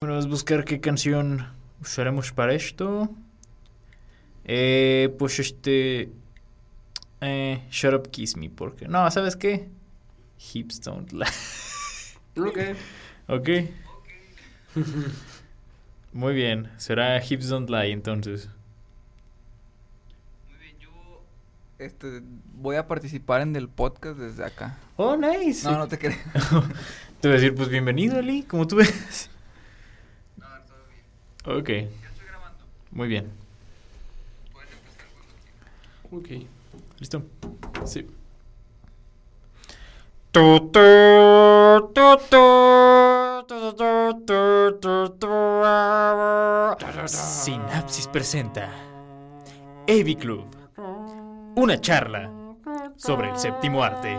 Bueno, vamos a buscar qué canción usaremos para esto. Eh, pues este... Eh, Shut Up Kiss Me, porque... No, ¿sabes qué? Hips Don't Lie. Ok. ok. Muy bien, será Hips Don't Lie entonces. Muy bien, yo este, voy a participar en el podcast desde acá. Oh, nice. No, no te crees. Te voy a decir, pues bienvenido, Ali, como tú ves. Ok, Ya estoy grabando. muy bien. Pueden empezar cuando quieran. Ok. ¿Listo? Sí. Sinapsis presenta AV Club, una charla sobre el séptimo arte.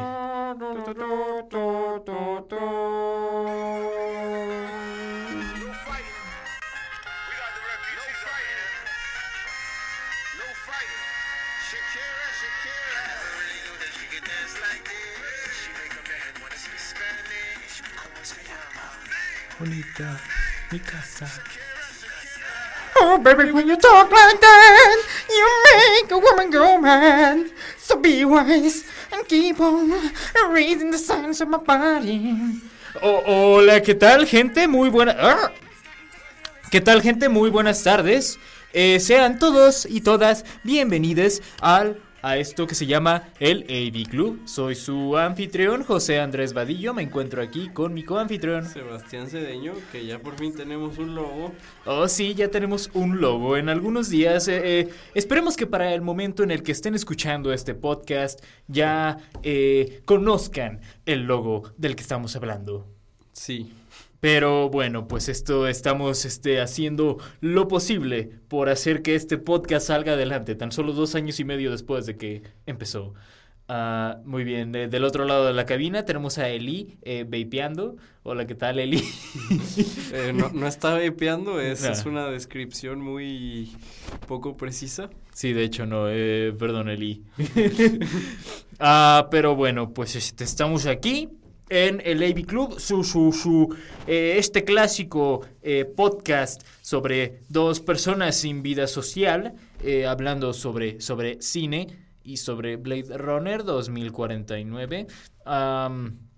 Bonita, mi casa. Oh, baby, when you talk like that, you make a woman go mad. So be wise and keep on reading the signs of my body. Oh, hola, ¿qué tal, gente? Muy buena. ¡Ah! ¿Qué tal, gente? Muy buenas tardes. Eh, sean todos y todas bienvenidos al a esto que se llama el AV Club. Soy su anfitrión, José Andrés Vadillo. Me encuentro aquí con mi coanfitrión. Sebastián Cedeño, que ya por fin tenemos un logo. Oh, sí, ya tenemos un logo. En algunos días, eh, eh, esperemos que para el momento en el que estén escuchando este podcast, ya eh, conozcan el logo del que estamos hablando. Sí. Pero bueno, pues esto estamos este, haciendo lo posible por hacer que este podcast salga adelante, tan solo dos años y medio después de que empezó. Ah, muy bien, de- del otro lado de la cabina tenemos a Eli eh, vapeando. Hola, ¿qué tal, Eli? Eh, no, no está vapeando, es, No. es una descripción muy poco precisa. Sí, de hecho no, eh, perdón, Eli. Ah, pero bueno, pues este, estamos aquí en el AV Club, su, su, su, eh, este clásico eh, podcast sobre dos personas sin vida social, eh, hablando sobre, sobre cine y sobre Blade Runner 2049. Am,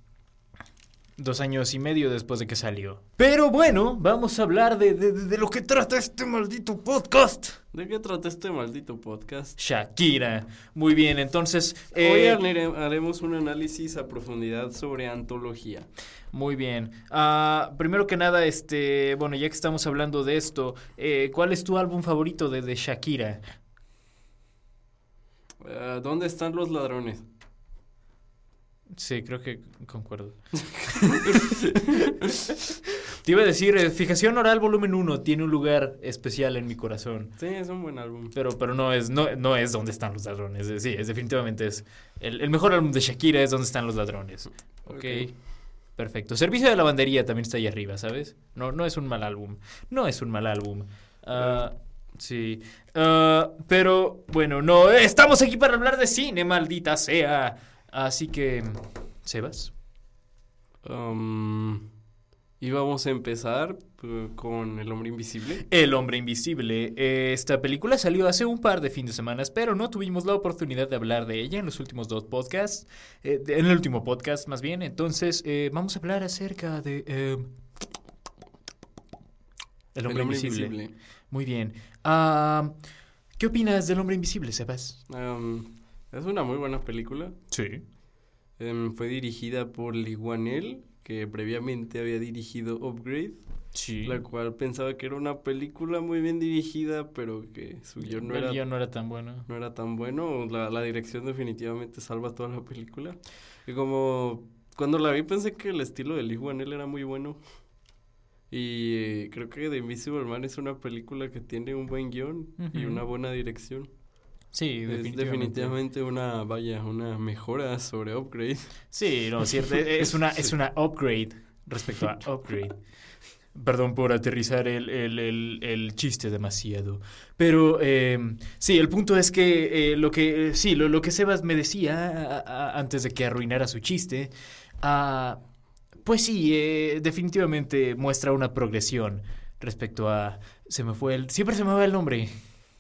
Dos años y medio después de que salió. Pero bueno, vamos a hablar de, de- de- de lo que trata este maldito podcast. ¿De qué trata este maldito podcast? Shakira. Muy bien, entonces. Hoy eh, haré- haremos un análisis a profundidad sobre antología. muy bien. Ah, primero que nada, este, bueno, ya que estamos hablando de esto, eh, ¿cuál es tu álbum favorito de, de Shakira? Eh, ¿Dónde están los ladrones? Sí, creo que concuerdo. Te iba a decir, eh, Fijación Oral Volumen 1 tiene un lugar especial en mi corazón. Sí, es un buen álbum. Pero, pero no es, no, no es donde están los ladrones. Eh, Sí, es definitivamente es. El, el mejor álbum de Shakira es donde están los ladrones. Ok. Ok. Perfecto. Servicio de lavandería también está ahí arriba, ¿sabes? No, no es un mal álbum. No es un mal álbum. Ah, sí. Ah, pero, bueno, no. Estamos aquí para hablar de cine, maldita sea. Así que. ¿Sebas? Um, y vamos a empezar eh, con El Hombre Invisible. El hombre invisible. Esta película salió hace un par de fines de semana, pero no tuvimos la oportunidad de hablar de ella en los últimos dos podcasts. eh, en el último podcast, más bien. Entonces, eh, vamos a hablar acerca de. eh, el hombre, invisible. Muy bien. ¿Qué opinas del hombre invisible, Sebas? Um, es una muy buena película. Sí. Em, fue dirigida por Lee Wanell, que previamente había dirigido Upgrade, Sí. la cual pensaba que era una película muy bien dirigida, pero que su guion no era, no era tan bueno. no era tan bueno. La, la dirección definitivamente salva toda la película. Y como cuando la vi pensé que el estilo de Lee Wanell era muy bueno. Y eh, creo que The Invisible Man es una película que tiene un buen guion y una buena dirección. Sí, Es definitivamente. definitivamente una, vaya, una mejora sobre Upgrade. Sí, no, cierto. Es una, es una upgrade respecto a upgrade. Perdón por aterrizar el, el- el- el chiste demasiado. Pero eh, sí, el punto es que eh, lo que eh, sí, lo, lo que Sebas me decía a- a- antes de que arruinara su chiste. ah, Pues sí, eh, definitivamente muestra una progresión respecto a... Se me fue el... Siempre se me va el nombre.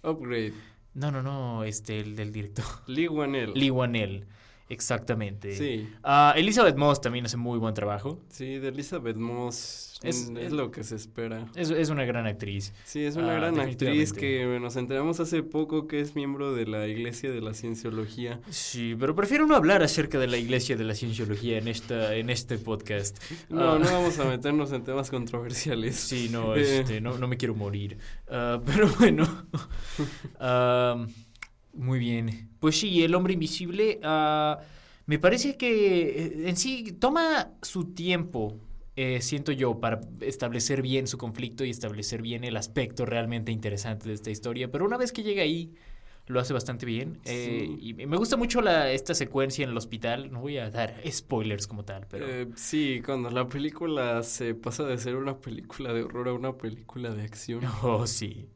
Upgrade. No, no, no, este, el del director. Lee Wanell. Lee Wanell, exactamente. Sí. Ah, Elizabeth Moss también hace muy buen trabajo. Sí, de Elizabeth Moss Es- es, es- lo que se espera. Es, es una gran actriz. Sí, es una Ah, gran actriz que nos enteramos hace poco que es miembro de la Iglesia de la Cienciología. Sí, pero prefiero no hablar acerca de la iglesia de la cienciología en, esta, en este podcast. No, Ah, no vamos a meternos en temas controversiales. Sí, no, Eh. este, no, no me quiero morir. Pero bueno. Muy bien. Pues sí, el hombre invisible. ah, me parece que eh, en sí toma su tiempo, eh, siento yo, para establecer bien su conflicto y establecer bien el aspecto realmente interesante de esta historia. Pero una vez que llega ahí, lo hace bastante bien. Eh, Sí. y me gusta mucho la, esta secuencia en el hospital. No voy a dar spoilers como tal, pero... Eh, sí, cuando la película se pasa de ser una película de horror a una película de acción. Oh, sí.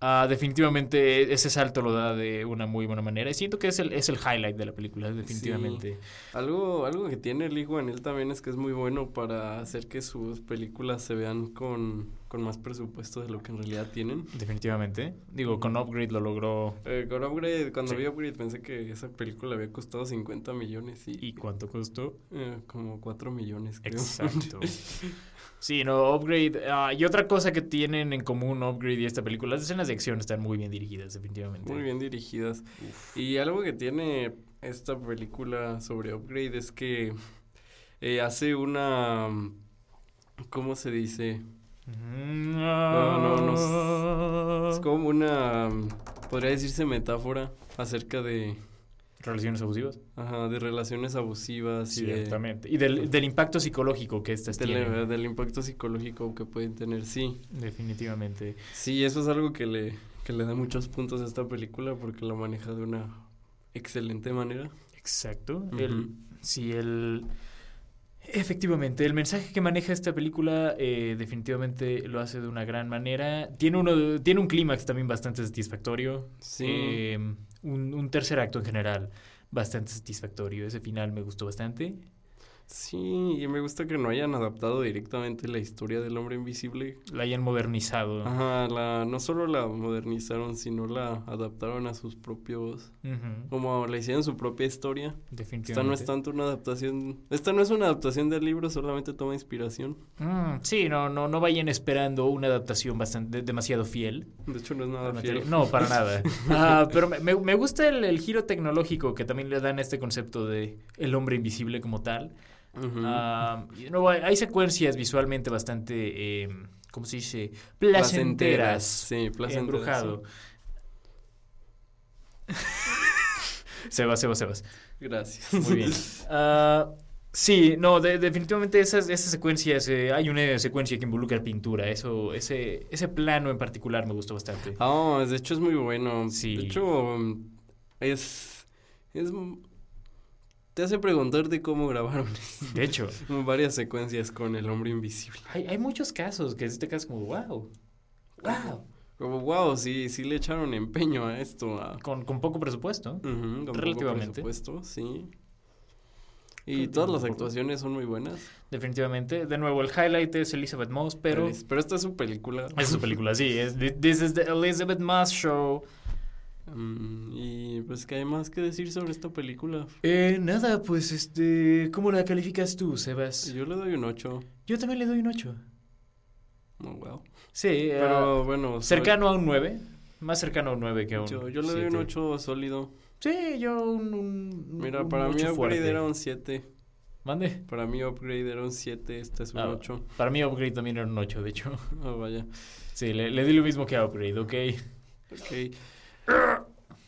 Ah, definitivamente ese salto lo da de una muy buena manera. Y siento que es el, es el highlight de la película, definitivamente. Algo, algo que tiene Lee Wanell también es que es muy bueno para hacer que sus películas se vean con, con más presupuesto de lo que en realidad tienen. Definitivamente. Digo, con Upgrade lo logró. Eh, con Upgrade, cuando Sí. vi Upgrade pensé que esa película había costado 50 millones y, ¿Y cuánto costó? eh, como 4 millones, creo. Exacto. Sí, no, Upgrade. ah, y otra cosa que tienen en común Upgrade y esta película, las escenas de acción están muy bien dirigidas, definitivamente. Muy bien dirigidas. Y algo que tiene esta película sobre Upgrade es que eh, hace una... ¿Cómo se dice? No, no, Es como una... Podría decirse metáfora acerca de... Relaciones abusivas. Ajá, de relaciones abusivas y de, Ciertamente. Y del, del impacto psicológico que estas del, tienen. del impacto psicológico que pueden tener, sí. Definitivamente. Sí, eso es algo que le, que le da muchos puntos a esta película porque la maneja de una excelente manera. Exacto. El, sí, el... Efectivamente, el mensaje que maneja esta película eh, definitivamente lo hace de una gran manera. Tiene, uno, tiene un clímax también bastante satisfactorio. Sí. Eh, un, un tercer acto en general bastante satisfactorio. Ese final me gustó bastante. Sí, y me gusta que no hayan adaptado directamente la historia del hombre invisible. La hayan modernizado. Ajá, la, no solo la modernizaron, sino la adaptaron a sus propios, como le hicieron su propia historia. Definitivamente. Esta no es tanto una adaptación, esta no es una adaptación del libro, solamente toma inspiración. Mm, sí, no, no, no vayan esperando una adaptación bastante demasiado fiel. De hecho, no es nada fiel. No, para nada. Ah, pero me, me- me gusta el, el giro tecnológico que también le dan a este concepto de el hombre invisible como tal. No, hay, hay secuencias visualmente bastante, eh, ¿cómo se dice? Placenteras. Sí, placenteras. Embrujado. Sebas, Sebas, Sebas. Gracias. Muy bien. Ah, sí, no, de- definitivamente esas, esas secuencias, eh, hay una secuencia que involucra pintura, eso, ese, ese plano en particular me gustó bastante. Ah, de hecho es muy bueno. Sí. De hecho, es, es... Te hace preguntarte cómo grabaron De hecho, varias secuencias con el hombre invisible. hay, hay muchos casos que este caso como, wow, wow, Como, wow, sí, sí le echaron empeño a esto. a- con, con poco presupuesto. Ujú, con poco Relativamente. presupuesto, sí. Y todas las poco. actuaciones son muy buenas. Definitivamente. De nuevo, el highlight es Elizabeth Moss, pero... pero esta es su película. Es su película, sí. Es, This is the Elizabeth Moss Show. Mm, y pues que hay más que decir sobre esta película. Eh, nada, pues, este... ¿Cómo la calificas tú, Sebas? Yo le doy un 8. Yo también le doy un 8. Oh, wow. Sí, Pero ah, bueno. soy- cercano a un 9. Más cercano a un 9 que a un Yo, yo le doy un siete. 8 sólido. Sí, yo un... un- Mira, un para mí Upgrade fuerte. era un 7. Mande. Para mí Upgrade era un 7, este es un Ah, 8. Para mí Upgrade también era un 8, de hecho. Oh, vaya. Sí, le, le di lo mismo que a Upgrade, ¿ok? Ok.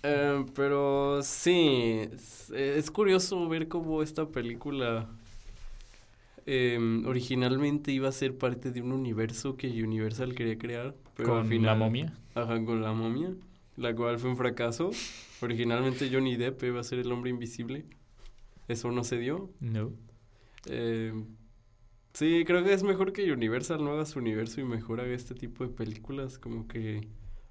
Eh, pero sí, es, es curioso ver cómo esta película em, originalmente iba a ser parte de un universo que Universal quería crear. Pero al Con final, la momia. Ajá, con la momia, la cual fue un fracaso. Originalmente Johnny Depp iba a ser el hombre invisible. Eso no se dio. No. Eh, sí, creo que es mejor que Universal no haga su universo y mejor haga este tipo de películas. Como que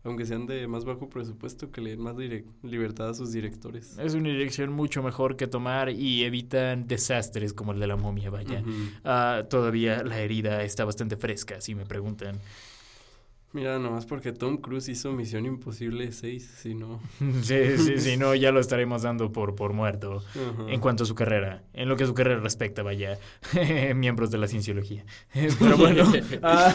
aunque sean de más bajo presupuesto, que le den más libertad a sus directores. Es una dirección mucho mejor que tomar y evitan desastres como el de la momia, vaya. Ah, todavía la herida está bastante fresca, si me preguntan. Mira, nomás porque Tom Cruise hizo Misión Imposible 6, si no. Sí, sí, sí, no, ya lo estaremos dando por, por muerto. En cuanto a su carrera, en lo que a su carrera respecta, vaya, miembros de la cienciología. Pero bueno, ah,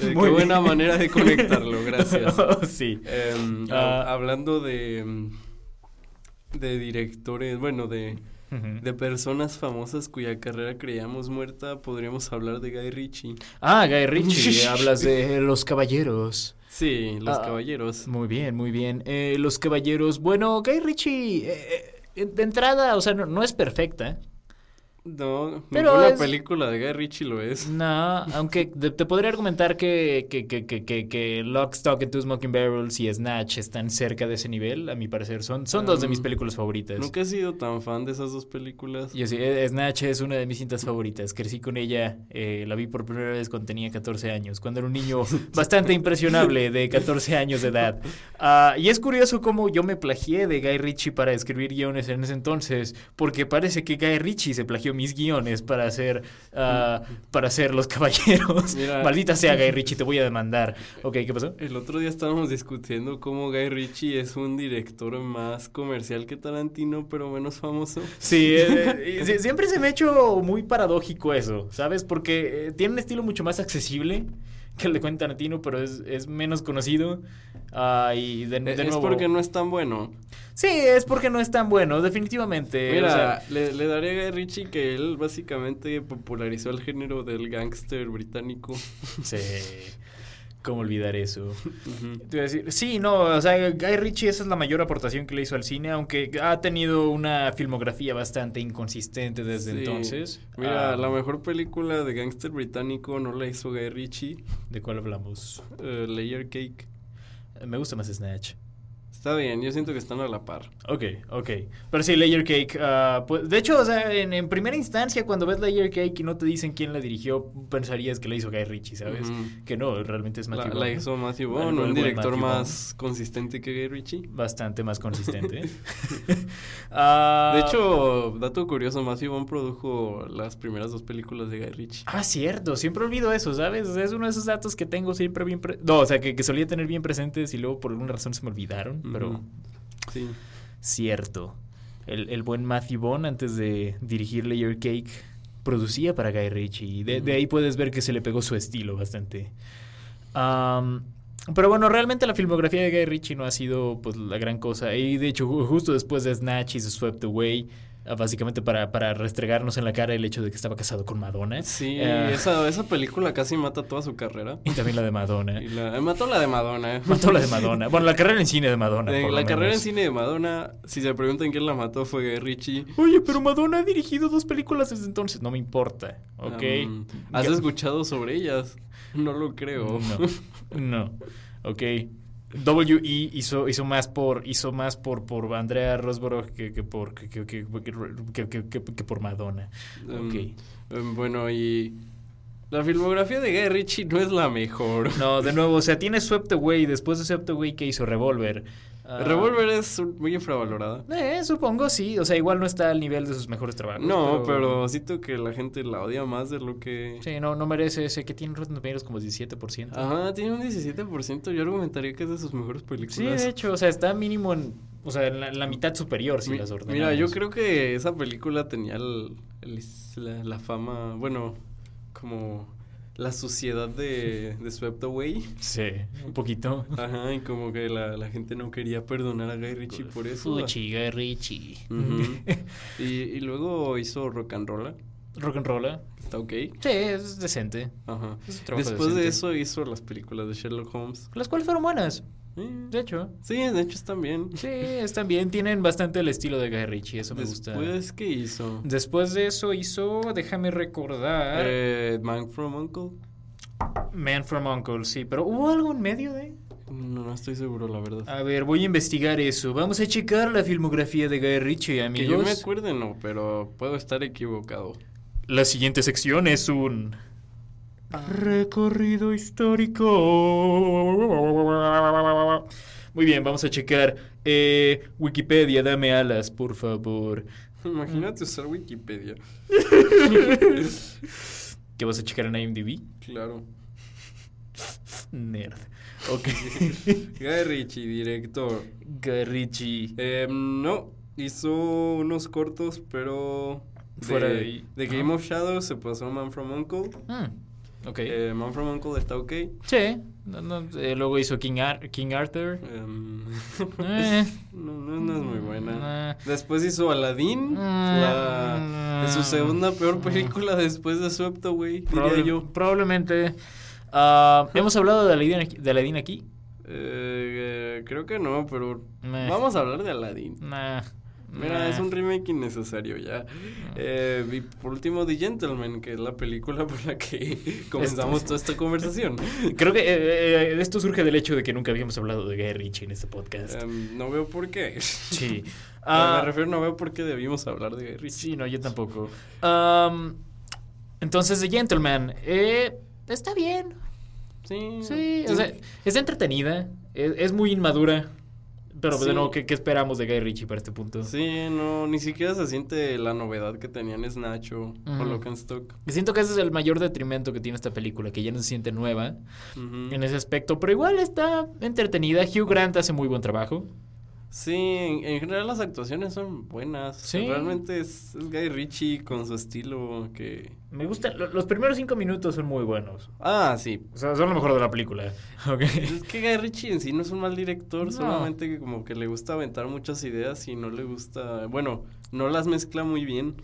Eh, qué buena manera de conectarlo, gracias. sí. Em, Ah. hablando de, em, de directores, bueno, de, De personas famosas cuya carrera creíamos muerta, podríamos hablar de Guy Ritchie. Ah, Guy Ritchie, hablas de Los Caballeros. Sí, Los Ah. Caballeros. Muy bien, muy bien. Eh, los Caballeros, bueno, Guy Ritchie, eh, eh, de entrada, o sea, no, no es perfecta. No, Pero ninguna es- película de Guy Ritchie lo es. No, aunque te, podría argumentar que, que, que, que, que, que Lock, Stock and Two Smoking Barrels y Snatch están cerca de ese nivel, a mi parecer. Son, son dos de mis Um, películas favoritas. Nunca he sido tan fan de esas dos películas. Yo sí, eh, Snatch es una de mis cintas favoritas. Crecí con ella, eh, la vi por primera vez cuando tenía 14 años, cuando era un niño bastante impresionable de 14 años de edad. Ah, y es curioso cómo yo me plagié de Guy Ritchie para escribir guiones en ese entonces, porque parece que Guy Ritchie se plagió mis guiones para hacer, ah, para hacer Los Caballeros. Mira. Maldita sea Guy Ritchie, te voy a demandar. Ok, ¿qué pasó? El otro día estábamos discutiendo cómo Guy Ritchie es un director más comercial que Tarantino, pero menos famoso. Sí, eh, sie- siempre se me ha hecho muy paradójico eso, ¿sabes? Porque eh, tiene un estilo mucho más accesible que el de Quentin Tarantino, pero es, es menos conocido. Ah, y de, de Eh, es nuevo... porque no es tan bueno. Sí, es porque no es tan bueno, definitivamente. Mira, o sea, le, le daría a Guy Ritchie que él básicamente popularizó el género del gángster británico. sí. ¿Cómo olvidar eso? A decir, sí, no, o sea, Guy Ritchie esa es la mayor aportación que le hizo al cine, aunque ha tenido una filmografía bastante inconsistente desde Sí. entonces. Mira, Ah, la mejor película de gángster británico no la hizo Guy Ritchie, ¿De cuál hablamos? eh, Layer Cake. Me gusta más Snatch. Está bien, yo siento que están a la par. Ok, ok. Pero sí, Layer Cake. ah, pues, de hecho, o sea, en, en primera instancia, cuando ves Layer Cake y no te dicen quién la dirigió, pensarías que la hizo Guy Ritchie, ¿sabes? Que no, realmente es La, Matthew la hizo Matthew Bueno, Vaughn, el un director más consistente que Guy Ritchie. Bastante más consistente. Ah, De hecho, dato curioso, Matthew Vaughn produjo las primeras dos películas de Guy Ritchie. Ah, cierto, siempre olvido eso, ¿sabes? O sea, es uno de esos datos que tengo siempre bien... pre- No, o sea, que, que solía tener bien presentes y luego por alguna razón se me olvidaron, pero. Sí. cierto. El, el buen Matthew Vaughn, antes de dirigir Layer Cake, producía para Guy Ritchie. Y de, de ahí puedes ver que se le pegó su estilo bastante. Pero bueno, realmente la filmografía de Guy Ritchie no ha sido pues la gran cosa. Y de hecho, ju- justo después de Snatch y Swept Away, básicamente para, para restregarnos en la cara el hecho de que estaba casado con Madonna. Sí, Eh, esa, esa película casi mata toda su carrera. Y también la de Madonna. Y la, eh, mató la de Madonna. Mató la de Madonna. Bueno, la carrera en cine de Madonna. De por la carrera en cine de Madonna, si se preguntan quién la mató, fue Guy Ritchie. Oye, pero Madonna ha dirigido dos películas desde entonces. No me importa, ¿ok? Um, ¿Has escuchado sobre ellas? No lo creo. No, no, ok. W.E. hizo, hizo más por hizo más por, por Andrea Rosborough que, que por que, que, por Madonna. Um, Ok. um, bueno, y la filmografía de Guy Ritchie no es la mejor. No, de nuevo, o sea, tiene Swept Away. Después de Swept Away, que hizo Revolver? Ah, Revolver es muy infravalorada. Eh, supongo sí. O sea, igual no está al nivel de sus mejores trabajos. No, pero siento que la gente la odia más de lo que... Sí, no, no merece ese que tiene Rotten Tomatoes como 17%. Ajá, tiene un 17%. Yo argumentaría que es de sus mejores películas. Sí, de hecho, o sea, está mínimo en, o sea, en la, mitad superior si Mi- las ordenamos. Mira, yo creo que esa película tenía el- el- la, la fama, bueno, como la suciedad de, de Swept Away. Sí, un poquito. Ajá, y como que la, la gente no quería perdonar a Guy Ritchie por eso. Fuchi, Guy Ritchie. Ujú. y, y luego hizo Rock and Roll, Rock and Roll. está ok. Sí, es decente. Ajá. Es Después de eso hizo las películas de Sherlock Holmes. Las cuales fueron buenas, de hecho. Sí, de hecho están bien. Sí, están bien. Tienen bastante el estilo de Guy Ritchie, eso me gusta. Después, ¿qué hizo? Después de eso hizo, déjame recordar, Eh, Man from Uncle. Man from Uncle, sí. Pero ¿hubo algo en medio de...? No, no estoy seguro, la verdad. A ver, voy a investigar eso. Vamos a checar la filmografía de Guy Ritchie, que yo me amigos. acuerde, no, pero puedo estar equivocado. La siguiente sección es un Recorrido histórico. Muy bien, vamos a checar. Eh, Wikipedia, dame alas, por favor. Imagínate usar Wikipedia. ¿Qué vas a checar en IMDb? Claro. Nerd. Ok. Guy Ritchie, director. Guy Ritchie. Em, no, hizo unos cortos, pero... Fuera de, de ahí. de Game of Shadows se pasó a Man from Uncle. Mm, ok. Eh, Man from Uncle está ok. sí. no, no, eh, luego hizo King, Ar- King Arthur. Em, Eh, no, es muy buena. nah. Después hizo Aladdin, la, es su segunda peor película después de Suepto, güey, diría Probable- yo. Probablemente. Ah, Hemos hablado de Aladdin aquí. De Aladdin aquí? Eh, eh, creo que no, pero vamos a hablar de Aladdin. Nah. Mira, Nah. es un remake innecesario ya. Eh, y por último, The Gentleman, que es la película por la que comenzamos toda esta conversación. Creo que eh, eh, esto surge del hecho de que nunca habíamos hablado de Guy Ritchie en este podcast. Em, no veo por qué. sí. Ah, Ah, me refiero, no veo por qué debimos hablar de Guy Ritchie. sí, no, yo tampoco. Am, entonces, The Gentleman. Eh, está bien. Sí, Sí, o sea, es entretenida. Es, es muy inmadura. Pero, pues, de Sí. nuevo, ¿qué, qué esperamos de Guy Ritchie para este punto? Sí, no, ni siquiera se siente la novedad que tenían Snatch o, o Ujú. Lock and Stock. Y Siento que ese es el mayor detrimento que tiene esta película, que ya no se siente nueva en ese aspecto, pero igual está entretenida. Hugh Grant hace muy buen trabajo. Sí, en, en general las actuaciones son buenas. Sí. Realmente es, es Guy Ritchie con su estilo que... Me gusta, lo- los primeros cinco minutos son muy buenos. Ah, sí. O sea, son lo mejor de la película. Ok. Es que Guy Ritchie en sí no es un mal director, No. solamente que como que le gusta aventar muchas ideas y no le gusta... Bueno, no las mezcla muy bien.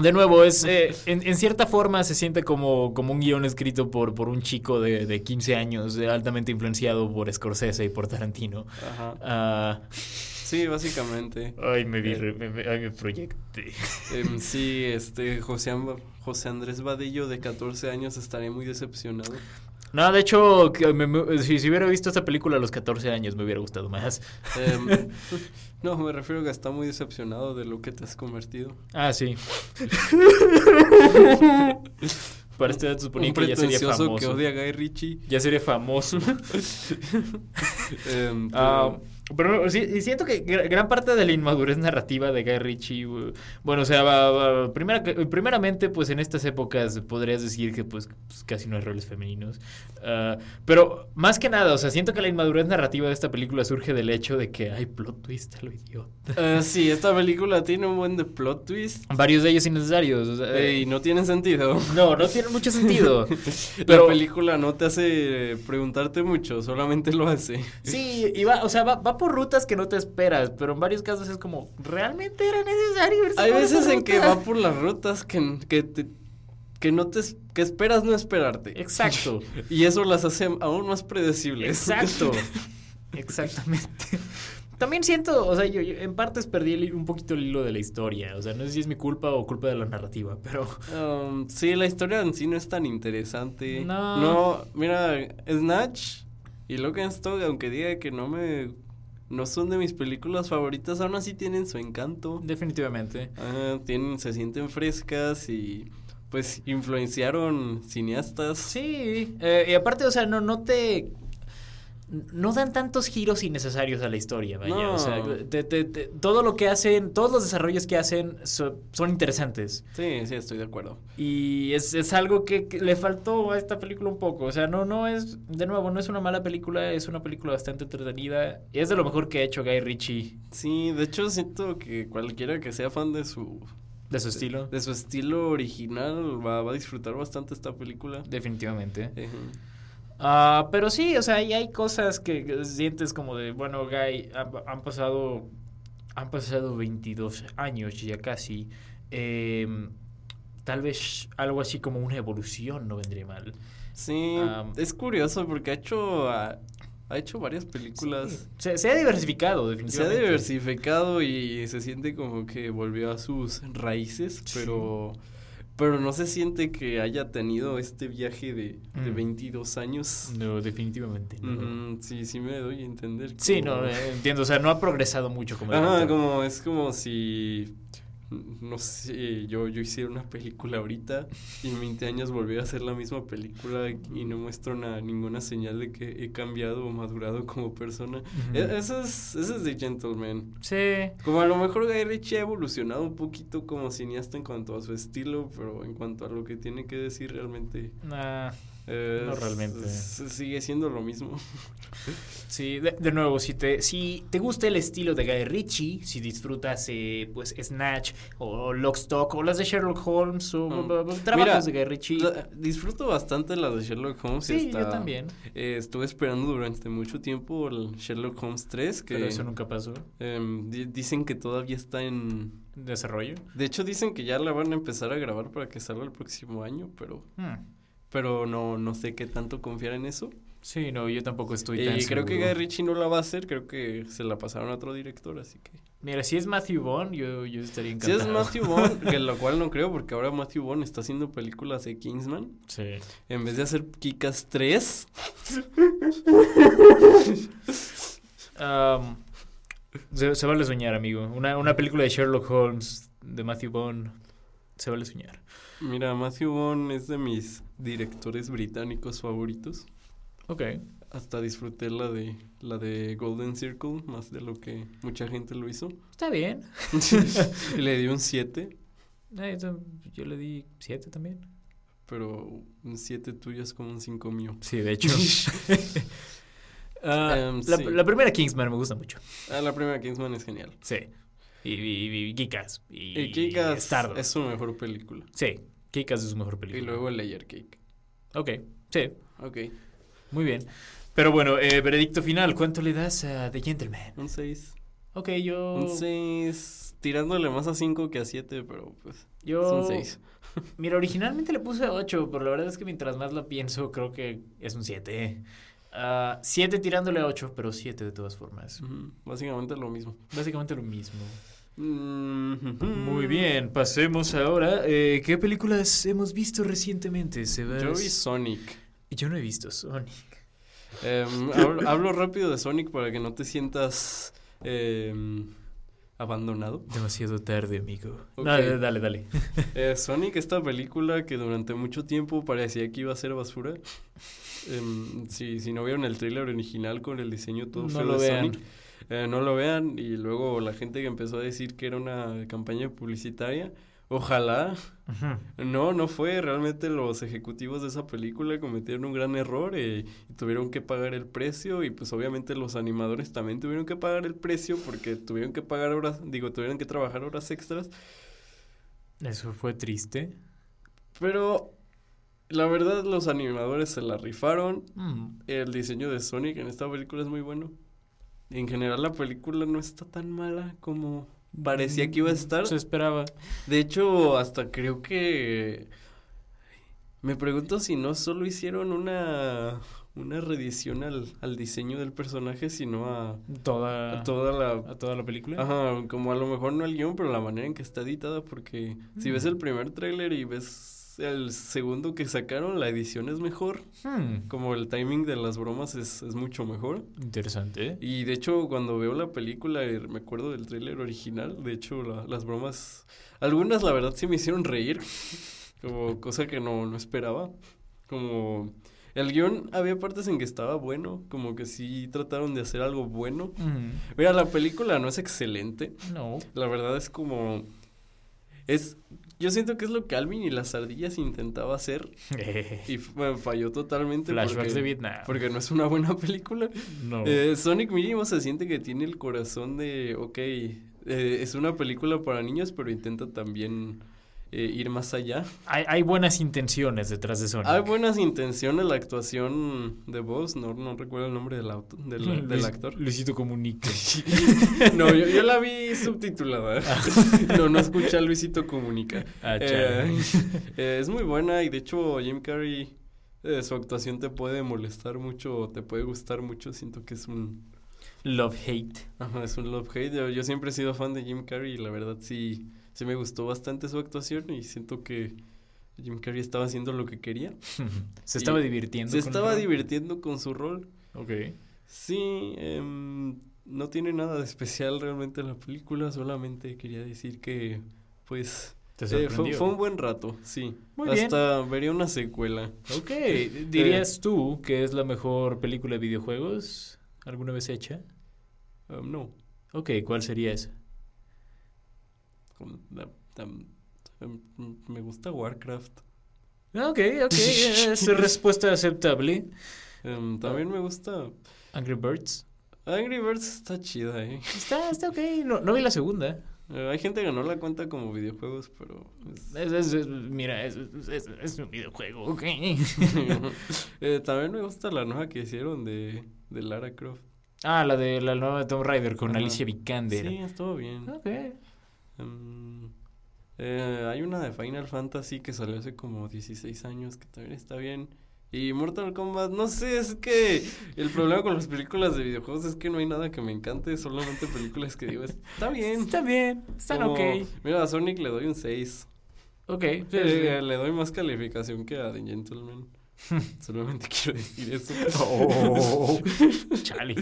De nuevo, es eh, en, en cierta forma se siente como, como un guion escrito por, por un chico de, de 15 años, altamente influenciado por Scorsese y por Tarantino. Ajá. Ah, Sí, básicamente. ay, me vi, Eh. me, me- ay, me proyecté. Em, sí, este, José, José Andrés Vadillo de 14 años estaría muy decepcionado. No, de hecho, que me- me- si, si hubiera visto esta película a los 14 años me hubiera gustado más. Em, no, me refiero a que está muy decepcionado de lo que te has convertido. Ah, sí. Para esta edad suponía que ya sería famoso. que odia a Guy Ritchie. Ya sería famoso. Ah, pero- pero sí, y siento que gra- gran parte de la inmadurez narrativa de Guy Ritchie, bueno, o sea, va- va- primera- primeramente, pues en estas épocas podrías decir que pues, pues, casi no hay roles femeninos. Ah, pero más que nada, o sea, siento que la inmadurez narrativa de esta película surge del hecho de que hay plot twist a lo idiota. Eh, sí, esta película tiene un buen de plot twist Varios de ellos innecesarios. o sea, eh, y no tiene sentido. no, no tiene mucho sentido. La película no te hace preguntarte mucho, solamente lo hace. Sí, y va, o sea, va, va por rutas que no te esperas, pero en varios casos es como, ¿realmente era necesario? irse Hay por veces esa en que va por las rutas que, que, te- que no te que esperas no esperarte. Exacto. Y eso las hace aún más predecibles. Exacto. Exactamente. También siento, o sea, yo, yo en partes perdí el- un poquito el hilo de la historia. O sea, no sé si es mi culpa o culpa de la narrativa, pero. Um, sí, la historia en sí no es tan interesante. No. No, mira, Snatch y Lock and Stock, aunque diga que no me... No son de mis películas favoritas, aún así tienen su encanto. Definitivamente. Ah, tienen, se sienten frescas y pues influenciaron cineastas. Sí. eh, y aparte, o sea, no, no te. No dan tantos giros innecesarios a la historia, vaya. No. O sea, te- te- te- todo lo que hacen, todos los desarrollos que hacen so- son interesantes. Sí, sí, estoy de acuerdo. Y es, es algo que, que le faltó a esta película un poco. O sea, no, no es, de nuevo, no es una mala película, es una película bastante entretenida. Y es de lo mejor que ha hecho Guy Ritchie Sí, de hecho siento que cualquiera que sea fan de su de su estilo. de su estilo original va, va a disfrutar bastante esta película. Definitivamente. Ah, pero sí, o sea, hay, hay cosas que, sientes como de, bueno, Guy, han, han pasado, han pasado 22 años ya casi. Em, tal vez algo así como una evolución no vendría mal. Sí, es curioso porque ha hecho ha, ha hecho varias películas. Se, se ha diversificado, Se ha definitivamente. diversificado y se siente como que volvió a sus raíces, pero pero no se siente que haya tenido este viaje de, de Mm. 22 años. No, definitivamente no. Sí, sí me doy a entender. Sí, no, eh, entiendo. O sea, no ha progresado mucho como Ajá, como es como si no sé, yo, yo hiciera una película ahorita y en 20 años volviera a hacer la misma película y no muestro na- ninguna señal de que he cambiado o madurado como persona. E- Eso es, eso es de Gentleman. Sí. Como a lo mejor Guy Ritchie ha evolucionado un poquito como cineasta en cuanto a su estilo, pero en cuanto a lo que tiene que decir realmente... Nah, eh, No realmente. sigue siendo lo mismo. Sí, de, de nuevo, si te, si te gusta el estilo de Guy Ritchie, si disfrutas eh, pues Snatch o Lockstock o las de Sherlock Holmes o Mm. trabajos Mira, de Guy Ritchie. La- disfruto bastante las de Sherlock Holmes. sí, yo hasta, también. eh, estuve esperando durante mucho tiempo el Sherlock Holmes 3, que Pero eso nunca pasó. em, di- dicen que todavía está en... ¿Desarrollo? De hecho, dicen que ya la van a empezar a grabar para que salga el próximo año, pero, Hmm. Pero no, no sé qué tanto confiar en eso. Sí, no, yo tampoco estoy tan Y creo que seguro. Guy Ritchie no la va a hacer, creo que se la pasaron a otro director, así que... Mira, si es Matthew Vaughn, yo, yo estaría Si encantado. es Matthew Vaughn, que lo cual no creo, porque ahora Matthew Vaughn está haciendo películas de Kingsman, Sí. en vez de hacer Kikas 3, Am, se, se vale soñar, amigo. Una, una película de Sherlock Holmes de Matthew Vaughn. Se vale soñar. Mira, Matthew Vaughn es de mis directores británicos favoritos. Ok. Hasta disfruté la de la de Golden Circle más de lo que mucha gente lo hizo. Está bien. y le di un 7, Eh, yo le di siete también. pero un 7 tuyo es como un 5 mío. Sí, de hecho. Ah, la, sí. la primera Kingsman me gusta mucho. Ah, la primera Kingsman es genial. Sí. Y, y, y Kick-Ass. Y, Y Kikas es su mejor película. Sí. Kick-Ass es su mejor película. Y luego Layer Cake. Ok. Sí. Ok, Muy bien. Pero bueno, eh, veredicto final. ¿Cuánto le das a The Gentleman? un 6. Ok, yo... Un 6 tirándole más a 5 que a 7, pero pues Yo... es un 6. Mira, originalmente le puse 8, pero la verdad es que mientras más lo pienso, creo que es un 7. 7 tirándole a 8, pero 7 de todas formas. Básicamente lo mismo. Básicamente lo mismo. Mm, Muy bien, pasemos ahora. Eh, ¿Qué películas hemos visto recientemente, Sebas? Yo vi Sonic. Yo no he visto Sonic. Em, hablo, hablo rápido de Sonic para que no te sientas em, abandonado. Demasiado tarde, amigo. Dale, dale, dale. Eh, Sonic, esta película que durante mucho tiempo parecía que iba a ser basura. Em, si, si no vieron el tráiler original con el diseño todo No feo lo de vean. Sonic, eh, no lo vean. Y luego la gente que empezó a decir que era una campaña publicitaria. Ojalá. No, no fue. Realmente los ejecutivos de esa película cometieron un gran error eh, y tuvieron que pagar el precio y pues obviamente los animadores también tuvieron que pagar el precio porque tuvieron que pagar horas, digo, tuvieron que trabajar horas extras. Eso fue triste. Pero la verdad los animadores se la rifaron. Mm. El diseño de Sonic en esta película es muy bueno. En general la película no está tan mala como parecía que iba a estar. Se esperaba. De hecho, hasta creo que me pregunto si no solo hicieron una una reedición al, al diseño del personaje, sino a, Toda, a toda la a toda la película. Ajá, como a lo mejor no el guion, pero la manera en que está editada, porque si ves Mm. el primer tráiler y ves el segundo que sacaron, la edición es mejor, Hmm, como el timing de las bromas es, es mucho mejor. Interesante. ¿eh? Y de hecho, cuando veo la película, y me acuerdo del tráiler original, de hecho, la- las bromas, algunas la verdad sí me hicieron reír, como cosa que no, no esperaba, como... El guion había partes en que estaba bueno, como que sí trataron de hacer algo bueno. Mm, Mira, la película no es excelente, No. la verdad es como... Es... Yo siento que es lo que Alvin y las ardillas intentaba hacer y bueno, falló totalmente. Flashbacks porque, de Vietnam. Porque no es una buena película. No. Eh, Sonic mínimo se siente que tiene el corazón de, ok, eh, es una película para niños, pero intenta también eh, ir más allá. hay, hay buenas intenciones detrás de Sonic. Hay buenas intenciones, la actuación de voz, no, no recuerdo el nombre del, auto, del, actor. Luisito Comunica. No, yo, yo la vi subtitulada. No, no escuché a Luisito Comunica. Ah, Eh, eh, es muy buena y de hecho Jim Carrey, su actuación te puede molestar mucho o te puede gustar mucho. Siento que es un, Love Hate. ajá, es un love hate. Yo, yo siempre he sido fan de Jim Carrey y la verdad sí, sí me gustó bastante su actuación y siento que Jim Carrey estaba haciendo lo que quería. Se estaba divirtiendo. Se con estaba divirtiendo con su rol. Ok. Sí, em, no tiene nada de especial realmente la película, solamente quería decir que pues Te eh, fue, fue un buen rato, sí. Muy bien. Hasta vería una secuela. Ok, ¿dirías tú que es la mejor película de videojuegos alguna vez hecha? Um, no. Ok, ¿cuál sería esa? Me gusta Warcraft. Ah, Ok, ok, es respuesta aceptable. Um, también me gusta Angry Birds. Angry Birds está chida, eh. Está, está ok, no, no vi la segunda. Eh, hay gente que no la cuenta como videojuegos, pero es- Es- es- mira, es, un videojuego, ok. Eh, también me gusta la nueva que hicieron de, de Lara Croft. Ah, la de la nueva de Tomb Raider con Ajá. Alicia Vikander. Sí, estuvo bien. Ok. Um, eh, hay una de Final Fantasy que salió hace como 16 años que también está bien. Y Mortal Kombat, no sé, es que el problema con las películas de videojuegos es que no hay nada que me encante, solamente películas que digo, está bien. Está bien, están Como- ok. Mira, a Sonic le doy un 6. Ok. sí, sí. Eh, le doy más calificación que a The Gentleman. Solamente quiero decir eso. Oh, chale.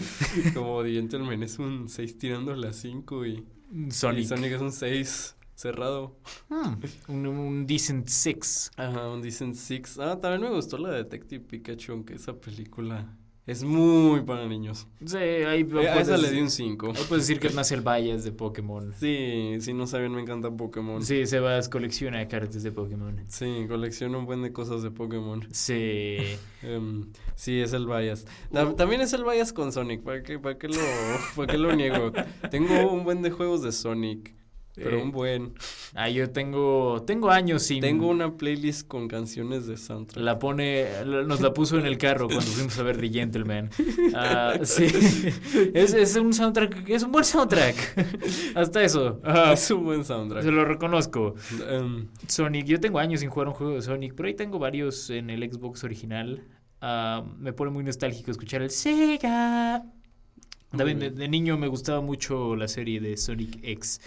Como The Gentleman es un 6 tirando a las 5 y Sonic. y Sonic es un 6 cerrado. Hmm, un, un decent six. Ajá, un Decent Six. Ah, también me gustó la Detective Pikachu, aunque esa película es muy para niños. Sí, ahí Eh, a esa puedes- le di un 5. ahí puedes decir que es más el Bias de Pokémon. Sí, si no saben, me encanta Pokémon. Sí, Sebas colecciona cartas de Pokémon. Sí, colecciono un buen de cosas de Pokémon. Sí. Em, sí, es el bias. Ta- También es el bias con Sonic. ¿Para qué, para qué, lo, para qué lo niego? Tengo un buen de juegos de Sonic. Pero Eh, un buen. Ah, yo tengo tengo años sin Tengo una playlist con canciones de soundtrack. la pone nos la puso en el carro cuando fuimos a ver The Gentleman. Ah, sí. Es, es un soundtrack, es un buen soundtrack. Hasta eso. Es un buen soundtrack. se lo reconozco. Em, Sonic, yo tengo años sin jugar un juego de Sonic, pero ahí tengo varios en el Xbox original. Ah, me pone muy nostálgico escuchar el Sega. También de niño me gustaba mucho la serie de Sonic X.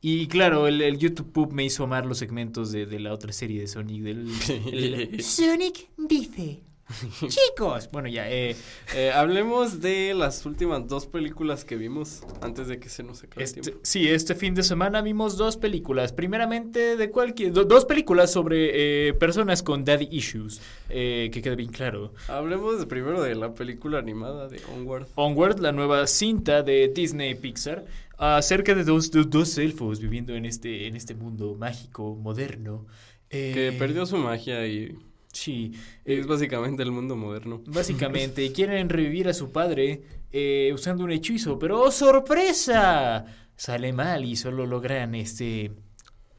Y claro, el, el YouTube Pub me hizo amar los segmentos de, de la otra serie de Sonic. Del, el- Sonic dice. Chicos. Bueno, ya. Eh, eh, hablemos de las últimas dos películas que vimos antes de que se nos acabe el Este, tiempo. sí, este fin de semana vimos dos películas. Primeramente, de cualquier. do- dos películas sobre eh, personas con daddy issues. eh, que quede bien claro. Hablemos de- primero de la película animada de Onward. Onward, la nueva cinta de Disney Pixar, acerca de dos, dos, dos elfos viviendo en este, en este mundo mágico, moderno. eh, Que perdió su magia y Sí. eh, es básicamente el mundo moderno. Básicamente, quieren revivir a su padre eh, usando un hechizo, pero ¡oh, sorpresa! Sale mal y solo logran este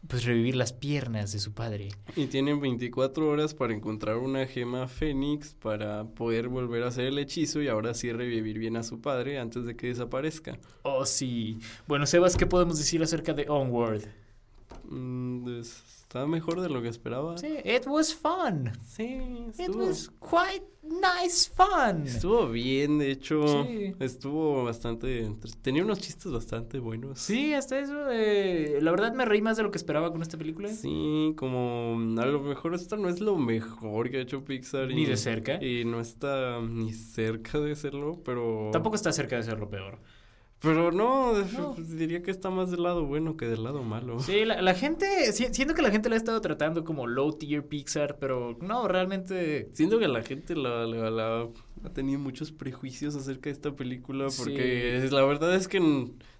pues revivir las piernas de su padre. Y tienen 24 horas para encontrar una gema fénix para poder volver a hacer el hechizo y ahora sí revivir bien a su padre antes de que desaparezca. Oh, sí. Bueno, Sebas, ¿qué podemos decir acerca de Onward? Mm, está mejor de lo que esperaba. Sí, it was fun. Sí, It estuvo, was quite nice fun. estuvo bien, de hecho, Sí. estuvo bastante, tenía unos chistes bastante buenos. Sí, hasta eso. eh, la verdad me reí más de lo que esperaba con esta película. Sí, como a lo mejor esto no es lo mejor que ha hecho Pixar. Ni y- de cerca. Y no está ni cerca de serlo, pero... Tampoco está cerca de ser lo peor. Pero no, No. diría que está más del lado bueno que del lado malo. Sí, la, la gente, si- siento que la gente la ha estado tratando como low tier Pixar, pero no, realmente... Siento que la gente la, la- la- ha tenido muchos prejuicios acerca de esta película porque es- la verdad es que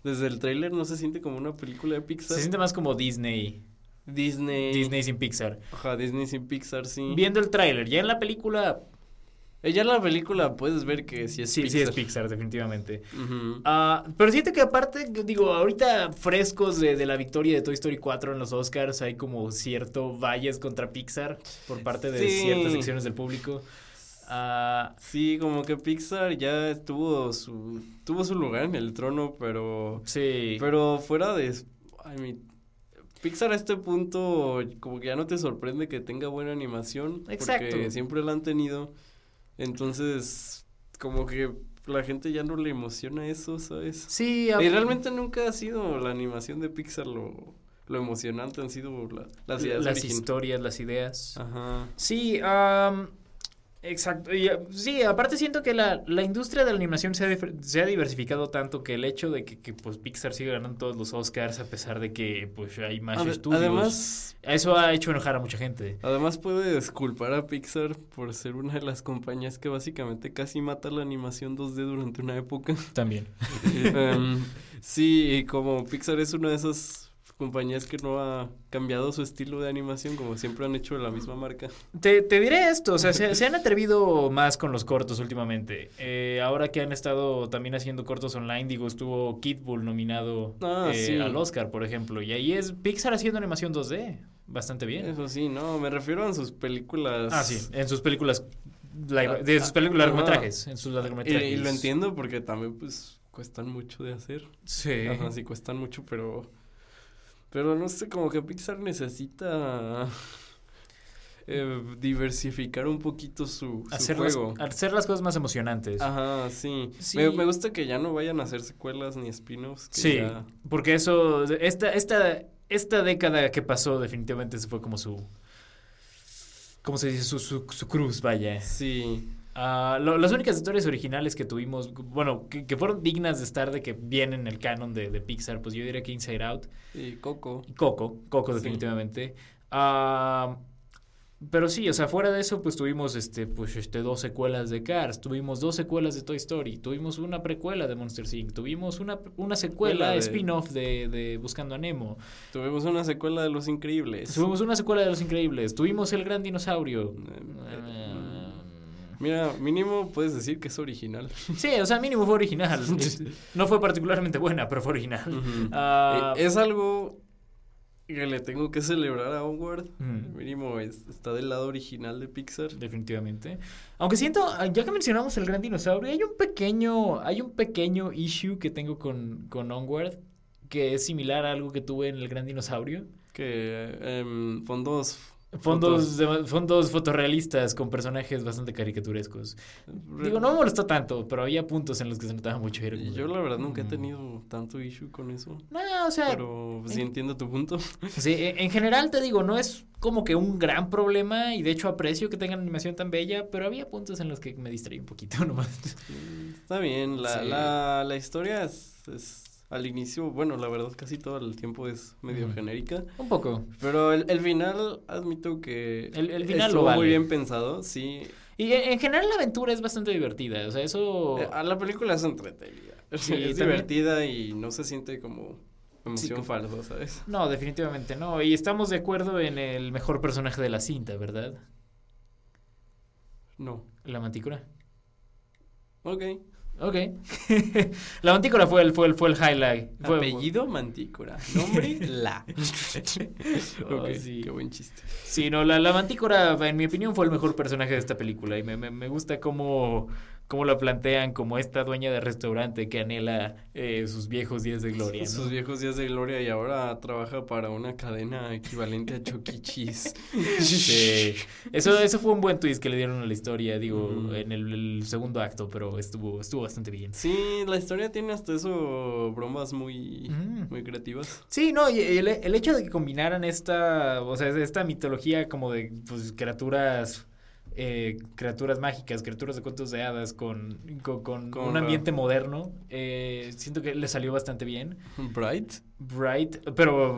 desde el tráiler no se siente como una película de Pixar. Se siente más como Disney. Disney. Disney sin Pixar. Ajá, Disney sin Pixar, sí. Viendo el tráiler, ya en la película... Eh, Ya en la película puedes ver que sí es sí, Pixar. sí es Pixar, definitivamente. Ah, pero siento que aparte, digo, ahorita frescos de, de la victoria de Toy Story 4 en los Oscars, hay como cierto valles contra Pixar por parte de Sí. ciertas secciones del público. Ah, Sí, como que Pixar ya tuvo su tuvo su lugar en el trono, pero sí. pero fuera de I mean, Pixar a este punto como que ya no te sorprende que tenga buena animación, Exacto. porque siempre la han tenido. Entonces, como que la gente ya no le emociona eso, ¿sabes? sí, Y ah, realmente nunca ha sido la animación de Pixar lo, lo emocionante, han sido la- las ideas las historias, las ideas. Ajá. Sí, am, Exacto. Y, eh, sí, aparte siento que la, la industria de la animación se ha, dif- se ha diversificado tanto que el hecho de que, que, pues Pixar sigue ganando todos los Oscars a pesar de que pues hay más estudios. además, eso ha hecho enojar a mucha gente. además puedes culpar a Pixar por ser una de las compañías que básicamente casi mata la animación 2D durante una época. También. Em, sí, y como Pixar es una de esas compañías que no ha cambiado su estilo de animación, como siempre han hecho la misma marca. Te, te diré esto, o sea, se, se han atrevido más con los cortos últimamente. Eh, ahora que han estado también haciendo cortos online, digo, estuvo Kid Bull nominado Ah, eh, sí. al Oscar, por ejemplo. Y ahí es Pixar haciendo animación 2D. Bastante bien. Eso sí, no, me refiero a sus películas. Ah, sí, en sus películas, Ah, de sus películas largometrajes, en sus Y, largometrajes. y lo entiendo porque también, pues, cuestan mucho de hacer. Sí. Ajá, sí, cuestan mucho, pero. Pero no sé, como que Pixar necesita. eh, diversificar un poquito su, su Hacer las, juego. hacer las cosas más emocionantes. Ajá, sí. Sí. Me, me gusta que ya no vayan a hacer secuelas ni spin-offs. Sí, ya- porque eso, esta, esta, esta década que pasó definitivamente se fue como su, ¿cómo se dice? Su, su, su cruz, vaya. Sí. Ah, lo- las únicas historias originales que tuvimos, bueno, que, que fueron dignas de estar de que vienen en el canon de, de Pixar, pues yo diría que Inside Out Y Coco. y Coco, Coco Sí. definitivamente. Ah, pero sí, o sea, fuera de eso, pues tuvimos este, pues, este, dos secuelas de Cars, tuvimos dos secuelas de Toy Story, tuvimos una precuela de Monster Inc., tuvimos una, una secuela, de- spin-off de, de Buscando a Nemo, Tuvimos una secuela de Los Increíbles. tuvimos una secuela de Los Increíbles, tuvimos El Gran Dinosaurio. Eh, Mira, mínimo puedes decir que es original. Sí, o sea, mínimo fue original. No fue particularmente buena, pero fue original. Ah, Eh, es algo que le tengo que celebrar a Onward. Mínimo es- está del lado original de Pixar. Definitivamente. Aunque siento, ya que mencionamos el gran dinosaurio, hay un pequeño, hay un pequeño issue que tengo con, con Onward, que es similar a algo que tuve en el gran dinosaurio. Que em, fondos. Fondos, de- fondos fotorrealistas con personajes bastante caricaturescos. Digo, no me molestó tanto, pero había puntos en los que se notaba mucho. como Yo la verdad nunca he mm. tenido tanto issue con eso. No, o sea, Pero sí en- entiendo tu punto. Sí, en en general te digo, no es como que un gran problema y de hecho aprecio que tengan animación tan bella, pero había puntos en los que me distraí un poquito nomás. Está bien, la, Sí. la, la historia es, es al inicio, bueno, la verdad casi todo el tiempo es medio genérica, Un poco. pero el, el final admito que El- el final estuvo lo vale. muy bien pensado, sí. Y en, en general la aventura es bastante divertida, o sea, eso... Eh, a la película es entretenida, Sí, es divertida y no se siente como emoción falsa, ¿sabes? No, definitivamente no. Y estamos de acuerdo en el mejor personaje de la cinta, ¿verdad? No. La mantícora. Ok. Ok. la mantícora fue el, fue el, fue el highlight. Fue- Apellido Mantícora. Nombre La. Oh, Ok, sí. Qué buen chiste. Sí, no, la, la mantícora, en mi opinión, fue el mejor personaje de esta película. Y me, me, me gusta cómo, cómo la plantean como esta dueña de restaurante que anhela eh, sus viejos días de gloria. ¿no? Sus viejos días de gloria y ahora trabaja para una cadena equivalente a Chuck E. Cheese. Sí. Eso, eso fue un buen twist que le dieron a la historia, digo, en el, el segundo acto, pero estuvo, estuvo bastante bien. Sí, la historia tiene hasta eso bromas muy, Mm. muy creativas. Sí, no, y el, el hecho de que combinaran esta, o sea, esta mitología como de pues, criaturas, eh, criaturas mágicas, criaturas de cuentos de hadas con, con, con Con un ambiente moderno, eh, siento que le salió bastante bien. Bright. Bright, pero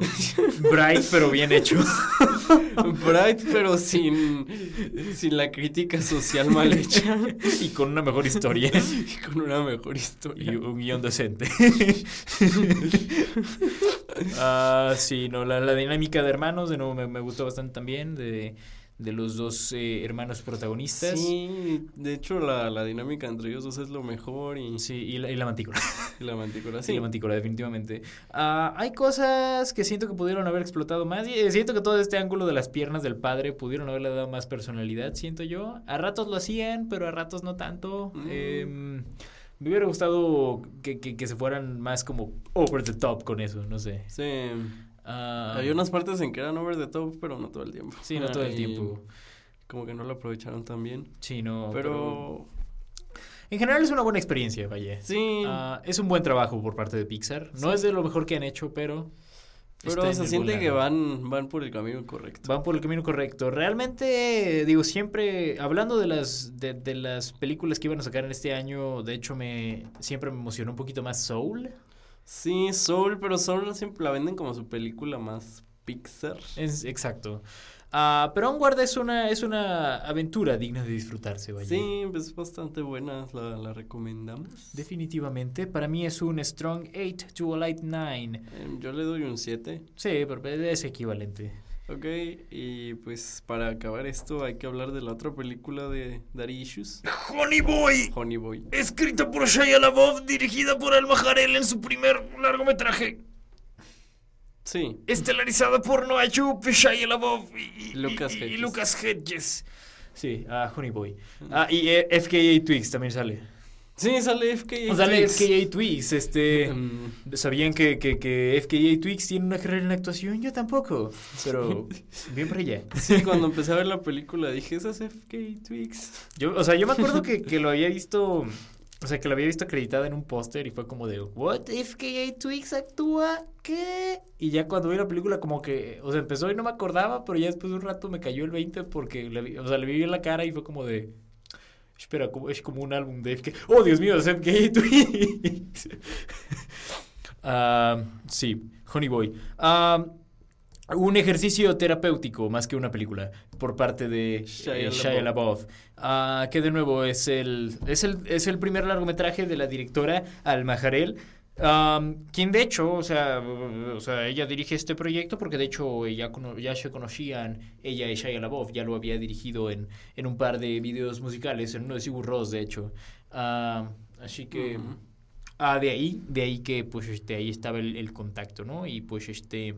bright, pero bien hecho. Bright, pero sin, sin la crítica social mal hecha. y con una mejor historia y con una mejor y historia. un guion decente. Ah, sí, no, la, la dinámica de hermanos, de nuevo, me, me gustó bastante también, de, de los dos eh, hermanos protagonistas. Sí, de hecho la, la dinámica entre ellos dos es lo mejor y, Sí, y la, y la mantícora. y la mantícora. Sí, Sí, la mantícora, definitivamente. Ah, hay cosas que siento que pudieron haber explotado más. Y eh, siento que todo este ángulo de las piernas del padre pudieron haberle dado más personalidad, siento yo. A ratos lo hacían, pero a ratos no tanto. Mm. Em, me hubiera gustado que, que, que se fueran más como over the top con eso, no sé. sí. Ah, Había unas partes en que eran over the top, pero no todo el tiempo. Sí, no todo el tiempo. Como que no lo aprovecharon tan bien. Sí, no. pero, En general es una buena experiencia, vaya. sí, Ah, es un buen trabajo por parte de Pixar. No Sí. es de lo mejor que han hecho, pero Pero se siente que van, van por el camino correcto. Van por el camino correcto. Realmente, digo, siempre, hablando de las, de, de las películas que iban a sacar en este año, de hecho, me siempre me emocionó un poquito más Soul. Sí, Soul, pero Soul siempre la venden como su película más Pixar. Es, exacto. Ah, pero Onward es una, es una aventura digna de disfrutarse, vaya. Sí, pues es bastante buena, la, la recomendamos. Definitivamente. Para mí es un Strong 8 to a Light 9. Em, yo le doy un 7. Sí, pero es equivalente. Ok, y pues para acabar esto hay que hablar de la otra película de Daddy Issues, Honey Boy. Honey Boy. Escrita por Shia LaBeouf, dirigida por Alma Jarel en su primer largometraje. Sí, Estelarizada por Noah Jupe, Shia LaBeouf y, y- Lucas y- y Hedges. Lucas Hedges. Sí, ah, Honey Boy. Ah, y eh, FKA Twigs también sale. Sí, sale FKA O sale. FKA Twigs, este... Em, ¿Sabían que, que, que FKA Twigs tiene una carrera en actuación? Yo tampoco. Pero bien por ella. sí, cuando empecé a ver la película dije, ¿esa es FKA Twigs? Yo, o sea, yo me acuerdo que, que lo había visto... O sea, que lo había visto acreditada en un póster y fue como de, ¿What? ¿FKA Twigs actúa? ¿Qué? Y ya cuando vi la película como que, o sea, empezó y no me acordaba, pero ya después de un rato me cayó el 20 porque, le vi- o sea, le vi en la cara y fue como de, espera, como, es como un álbum de FKA. ¡Oh, Dios mío, FKA Twigs! Ah, sí, Honey Boy. Ah, un ejercicio terapéutico más que una película por parte de Shia eh, Shia LaBeouf. Ah, que de nuevo es el, es, el, es el primer largometraje de la directora Alma Jarel. Am, quien de hecho, o sea, o sea, ella dirige este proyecto porque de hecho ya, cono- ya se conocían, ella y Shia LaBeouf, ya lo había dirigido en, en un par de videos musicales, en uno de Sigur Rós, de hecho. Así que... Ah, de ahí, de ahí que pues este, ahí estaba el, el contacto, ¿no? Y pues este,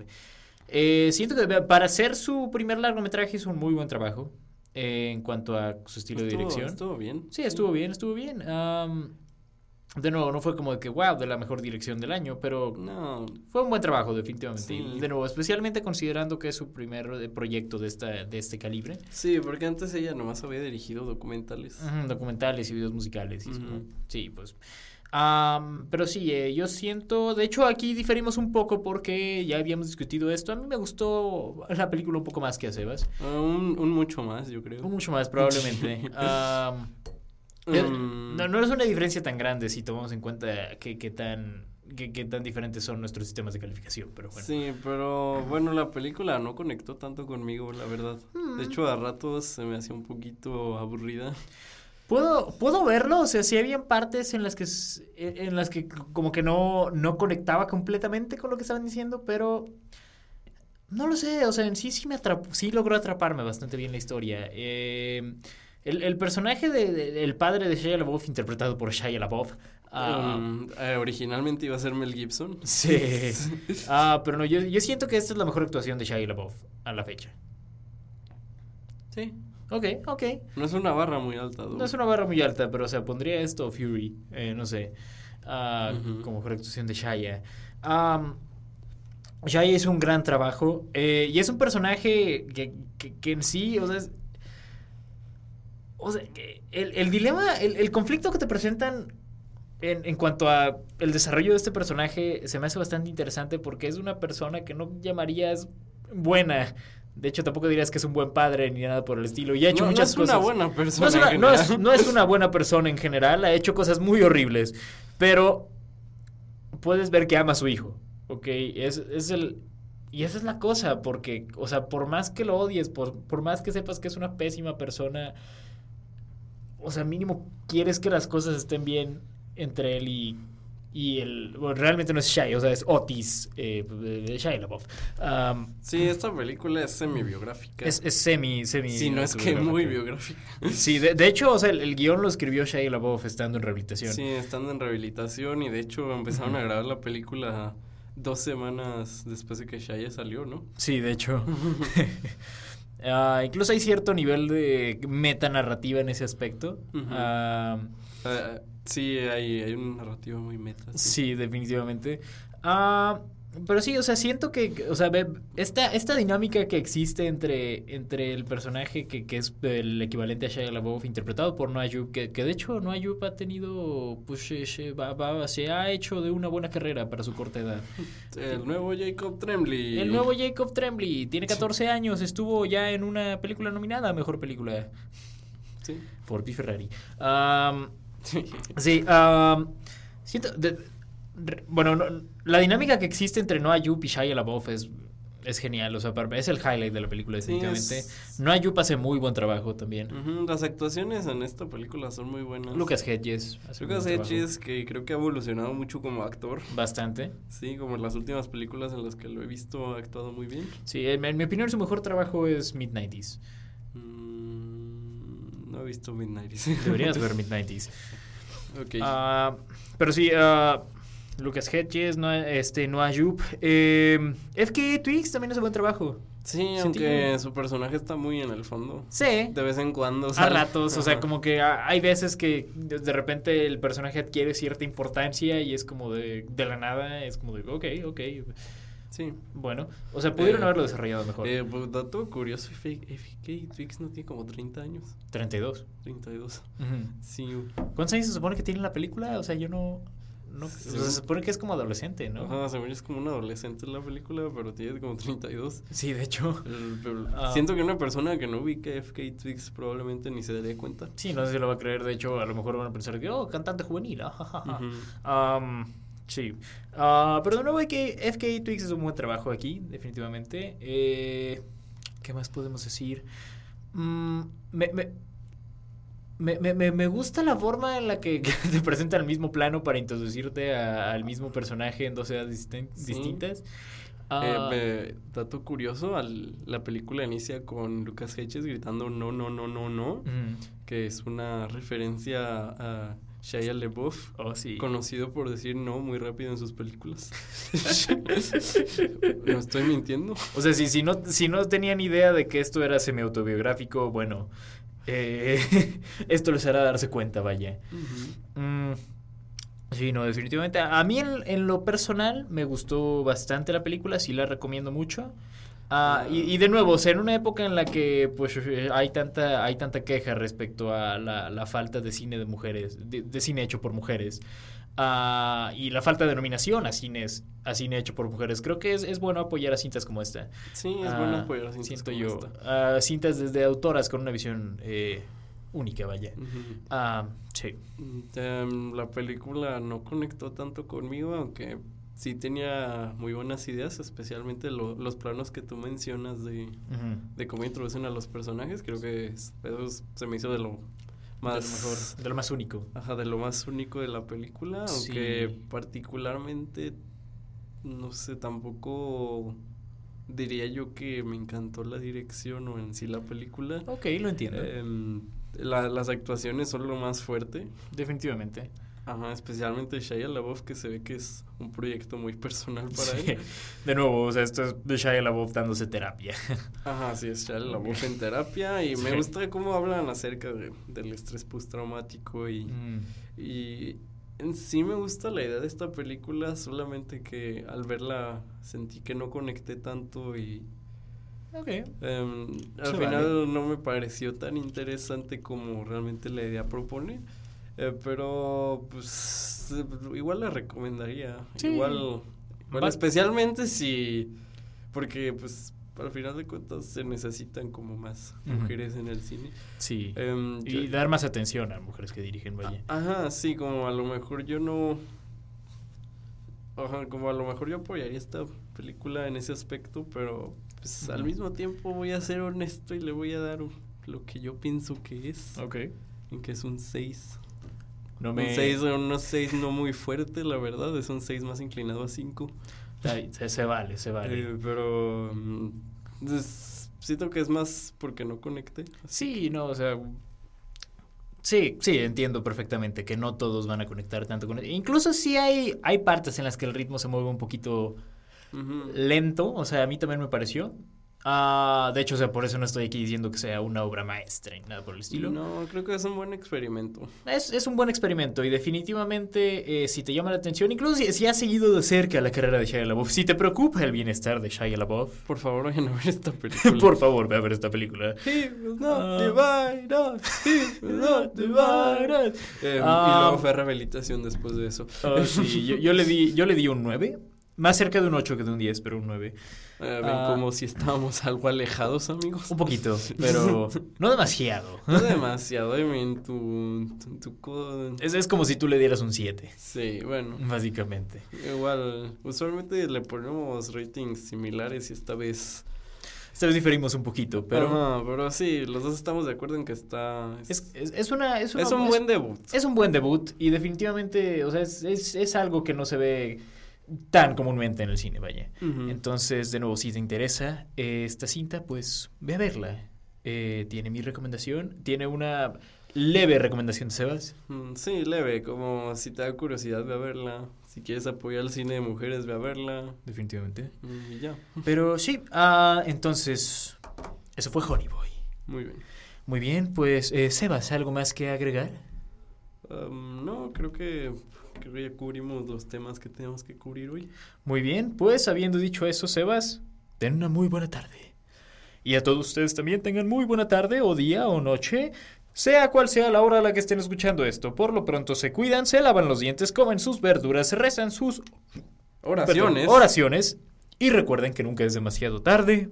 eh, siento que para hacer su primer largometraje hizo un muy buen trabajo eh, en cuanto a su estilo de dirección. Estuvo bien. Sí, estuvo bien, estuvo bien. De nuevo, no fue como de que, wow, de la mejor dirección del año, pero No, fue un buen trabajo, definitivamente. Sí. De nuevo, especialmente considerando que es su primer eh, proyecto de, esta, de este calibre. sí, porque antes ella nomás había dirigido documentales. Documentales y videos musicales. como- sí, pues. Am, pero sí, eh, yo siento. De hecho, aquí diferimos un poco porque ya habíamos discutido esto. A mí me gustó la película un poco más que a Sebas. Ah, un, un mucho más, yo creo. Mucho más, probablemente. Mm, no, no es una diferencia tan grande si tomamos en cuenta que, que tan. Que, que tan diferentes son nuestros sistemas de calificación, pero bueno. Sí, pero bueno, la película no conectó tanto conmigo, la verdad. Mm. De hecho, a ratos se me hacía un poquito aburrida. Puedo, puedo verlo, o sea, sí habían partes en las que s- en las que como que no, no conectaba completamente con lo que estaban diciendo, pero no lo sé, o sea, en sí sí me atrapó, sí logró atraparme bastante bien la historia. Eh, el, el personaje de, de- el padre de Shia LaBeouf, interpretado por Shia LaBeouf, ah, Um, eh, originalmente iba a ser Mel Gibson. sí, ah, pero no, yo, yo siento que esta es la mejor actuación de Shia LaBeouf a la fecha. Sí. Ok, ok. No es una barra muy alta, No es una barra muy alta, pero o sea, pondría esto Fury, eh, no sé, ah, como mejor actuación de Shia. Am, Shia hizo un gran trabajo eh, y es un personaje que, que- que en sí, o sea, es- o sea, el, el dilema, el, el conflicto que te presentan en, en cuanto a el desarrollo de este personaje se me hace bastante interesante porque es una persona que no llamarías buena. De hecho, tampoco dirías que es un buen padre ni nada por el estilo. Y ha hecho no, no muchas es cosas. una buena No persona. es, una, en no es- general. no es una buena persona en general, ha hecho cosas muy horribles, pero puedes ver que ama a su hijo, ¿ok? Es, es el... Y esa es la cosa, porque, o sea, por más que lo odies, por, por más que sepas que es una pésima persona, o sea, mínimo quieres que las cosas estén bien entre él y, y el... Bueno, realmente no es Shia, o sea, es Otis, eh, de Shia LaBeouf. Am, Sí, esta película es semi-biográfica. es, es semi, semi... Sí, no es que muy biográfica. Sí, de, de hecho, o sea, el, el guion lo escribió Shia LaBeouf estando en rehabilitación. Sí, estando en rehabilitación y de hecho empezaron a grabar la película dos semanas después de que Shia salió, ¿no? Sí, de hecho. Ah, incluso hay cierto nivel de metanarrativa en ese aspecto. Ah, Ah, sí, hay, hay una narrativa muy meta. sí, definitivamente. Pero sí, o sea, siento que, o sea, esta, esta dinámica que existe entre, entre el personaje que, que es el equivalente a Shia LaBeouf interpretado por Noah que, que de hecho Noah ha tenido, pues, se, se va- va- se ha hecho de una buena carrera para su corta edad. El nuevo Jacob Tremblay. El nuevo Jacob Tremblay tiene 14 años, estuvo ya en una película nominada a Mejor Película, Sí. Y Ferrari. Am, Sí, siento. de- bueno, no- la dinámica que existe entre Noah Jupe y Shia LaBeouf es, es genial. O sea, es el highlight de la película, Sí, definitivamente. es- Noah Jupe hace muy buen trabajo también. Las actuaciones en esta película son muy buenas. Lucas Hedges Lucas. Hedges, que creo que ha evolucionado mucho como actor. Bastante. Sí, como en las últimas películas en las que lo he visto ha actuado muy bien. Sí, en, en mi opinión, su mejor trabajo es Mid-90s. Mm, no he visto Midnight. Deberías ver Mid-90s. ok. Ah, pero sí, ah, Lucas Hedges, Noah, este, Noah. Eh, FK Twigs también hace buen trabajo. sí, aunque su personaje está muy en el fondo. Sí. De vez en cuando. A ratos, o sea, como que a- hay veces que de repente el personaje adquiere cierta importancia y es como de, de la nada, es como de, ok, ok, Sí. bueno. O sea, pudieron Eh, haberlo desarrollado mejor. Eh, pues, dato curioso, FK Twix no tiene como 30 años. 32. 32. Ujú. Sí. ¿Cuántos años se supone que tiene la película? O sea, yo no... no se supone que es como adolescente, ¿no? Ajá, se me es como un adolescente en la película, pero tiene como 32. Sí, de hecho. El- Ah. Siento que una persona que no ubica FK Twix probablemente ni se daría cuenta. Sí, no sé si lo va a creer. De hecho, a lo mejor van a pensar que, oh, cantante juvenil. ah, sí. Ah, pero de nuevo hay que FK Twix es un buen trabajo aquí, definitivamente. Eh, ¿Qué más podemos decir? Mm, me, me, me, me- me- me gusta la forma en la que, que te presenta el mismo plano para introducirte a- al mismo personaje en dos edades distin- Sí. distintas. Eh, Ah, me- dato curioso, al- la película inicia con Lucas Hedges gritando no, no, no, no, no, mm, que es una referencia a Shia LaBeouf, oh, sí. conocido por decir no muy rápido en sus películas. no estoy mintiendo. O sea, si, si, no, si no tenían idea de que esto era semi-autobiográfico, bueno, eh, esto les hará darse cuenta, vaya. Mm, sí, no, definitivamente. A mí en, en lo personal me gustó bastante la película, sí la recomiendo mucho. Ah, y, y de nuevo, o sea, en una época en la que pues eh, hay tanta, hay tanta queja respecto a la, la falta de cine de mujeres, de, de cine hecho por mujeres, ah, y la falta de nominación a cines, a cine hecho por mujeres, creo que es, es bueno apoyar a cintas como esta. Sí, es Ah, bueno apoyar a cintas como yo. esta. ah, cintas desde autoras con una visión eh, única, vaya. Ah, sí. Em, la película no conectó tanto conmigo, aunque sí tenía muy buenas ideas, especialmente lo- los planos que tú mencionas de, de cómo introducen a los personajes. Creo que es- eso es- se me hizo de lo más de lo mejor, de lo más único. Ajá, de lo más único de la película, Sí. aunque particularmente, no sé, tampoco diría yo que me encantó la dirección o en sí la película. Ok, lo entiendo. La- las actuaciones son lo más fuerte. Definitivamente. Ajá, especialmente Shia LaBeouf, que se ve que es un proyecto muy personal para Sí. él. De nuevo, o sea, esto es de Shia LaBeouf dándose terapia. Ajá, sí, es Shia LaBeouf en terapia y me gusta cómo hablan acerca de- del estrés postraumático y, Mm. y en sí me gusta la idea de esta película, solamente que al verla sentí que no conecté tanto y Ok. em, al final vale. no me pareció tan interesante como realmente la idea propone. Eh, pero pues eh, igual la recomendaría. Sí. Igual, especialmente si porque pues al final de cuentas se necesitan como más mujeres en el cine. Sí. Em, yo- y dar más atención a mujeres que dirigen, vaya. Ajá, sí, como a lo mejor yo no. Ajá, como a lo mejor yo apoyaría esta película en ese aspecto, pero pues al mismo tiempo voy a ser honesto y le voy a dar lo que yo pienso que es, Ok. en que es un 6. No me... Un 6, unos 6 no muy fuerte, la verdad, es un 6 más inclinado a 5. Ay, Se, se vale, se vale. Eh, pero mm, es- siento que es más porque no conecté. Sí, no, o sea... Sí, sí, entiendo perfectamente que no todos van a conectar tanto con... Incluso sí hay, hay partes en las que el ritmo se mueve un poquito lento, o sea, a mí también me pareció. Ah, de hecho, o sea, por eso no estoy aquí diciendo que sea una obra maestra ni nada por el estilo. No, creo que es un buen experimento. Es, es un buen experimento y definitivamente eh, si te llama la atención, incluso si, si has seguido de cerca la carrera de Shia LaBeouf, si te preocupa el bienestar de Shia LaBeouf, Por favor, vayan a ver esta película. por favor, ve a ver esta película. He will not Ah. divide us. He will not divide us. Eh, Ah. y luego fue rehabilitación después de eso. Ah, sí, yo, yo le di, yo le di un 9, más cerca de un 8 que de un 10, pero un 9. Eh, ven Ah. como si estábamos algo alejados, amigos. Un poquito, pero no demasiado. No demasiado, I mean, tu, tu, tu codo- Es, es como si tú le dieras un 7, Sí, bueno. básicamente. Igual, usualmente le ponemos ratings similares y esta vez... Esta vez diferimos un poquito, pero Ajá, pero sí, los dos estamos de acuerdo en que está... es, es, es una, es, una- es un buen debut. Es un buen debut y definitivamente, o sea, es, es, es algo que no se ve tan comúnmente en el cine, vaya. Entonces, de nuevo, si te interesa eh, esta cinta, pues ve a verla. Eh, tiene mi recomendación, tiene una leve recomendación de Sebas. Mm, Sí, leve, como si te da curiosidad, ve a verla. Si quieres apoyar el cine de mujeres, ve a verla. Definitivamente. Mm, Y ya, Pero sí, ah, entonces, eso fue Honey Boy. muy bien. Muy bien, pues, eh, Sebas, ¿algo más que agregar? No, creo que, creo que ya cubrimos los temas que tenemos que cubrir hoy. Muy bien, pues habiendo dicho eso, Sebas, ten una muy buena tarde. Y a todos ustedes también tengan muy buena tarde o día o noche, sea cual sea la hora a la que estén escuchando esto. Por lo pronto se cuidan, se lavan los dientes, comen sus verduras, rezan sus Oraciones. perdón, oraciones y recuerden que nunca es demasiado tarde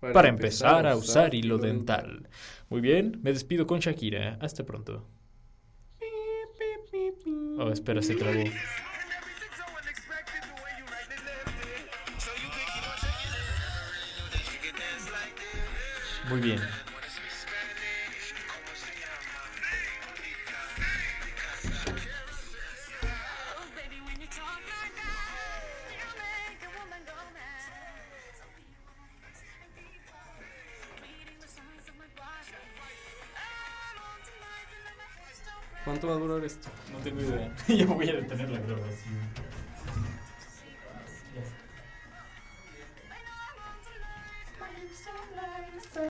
para, empezar a usar hilo dental. Muy bien, me despido con Shakira. Hasta pronto. Oh, espera, se trabó. Everything so ¿Cuánto va a durar esto? No tengo idea. Yo voy a detener la grabación.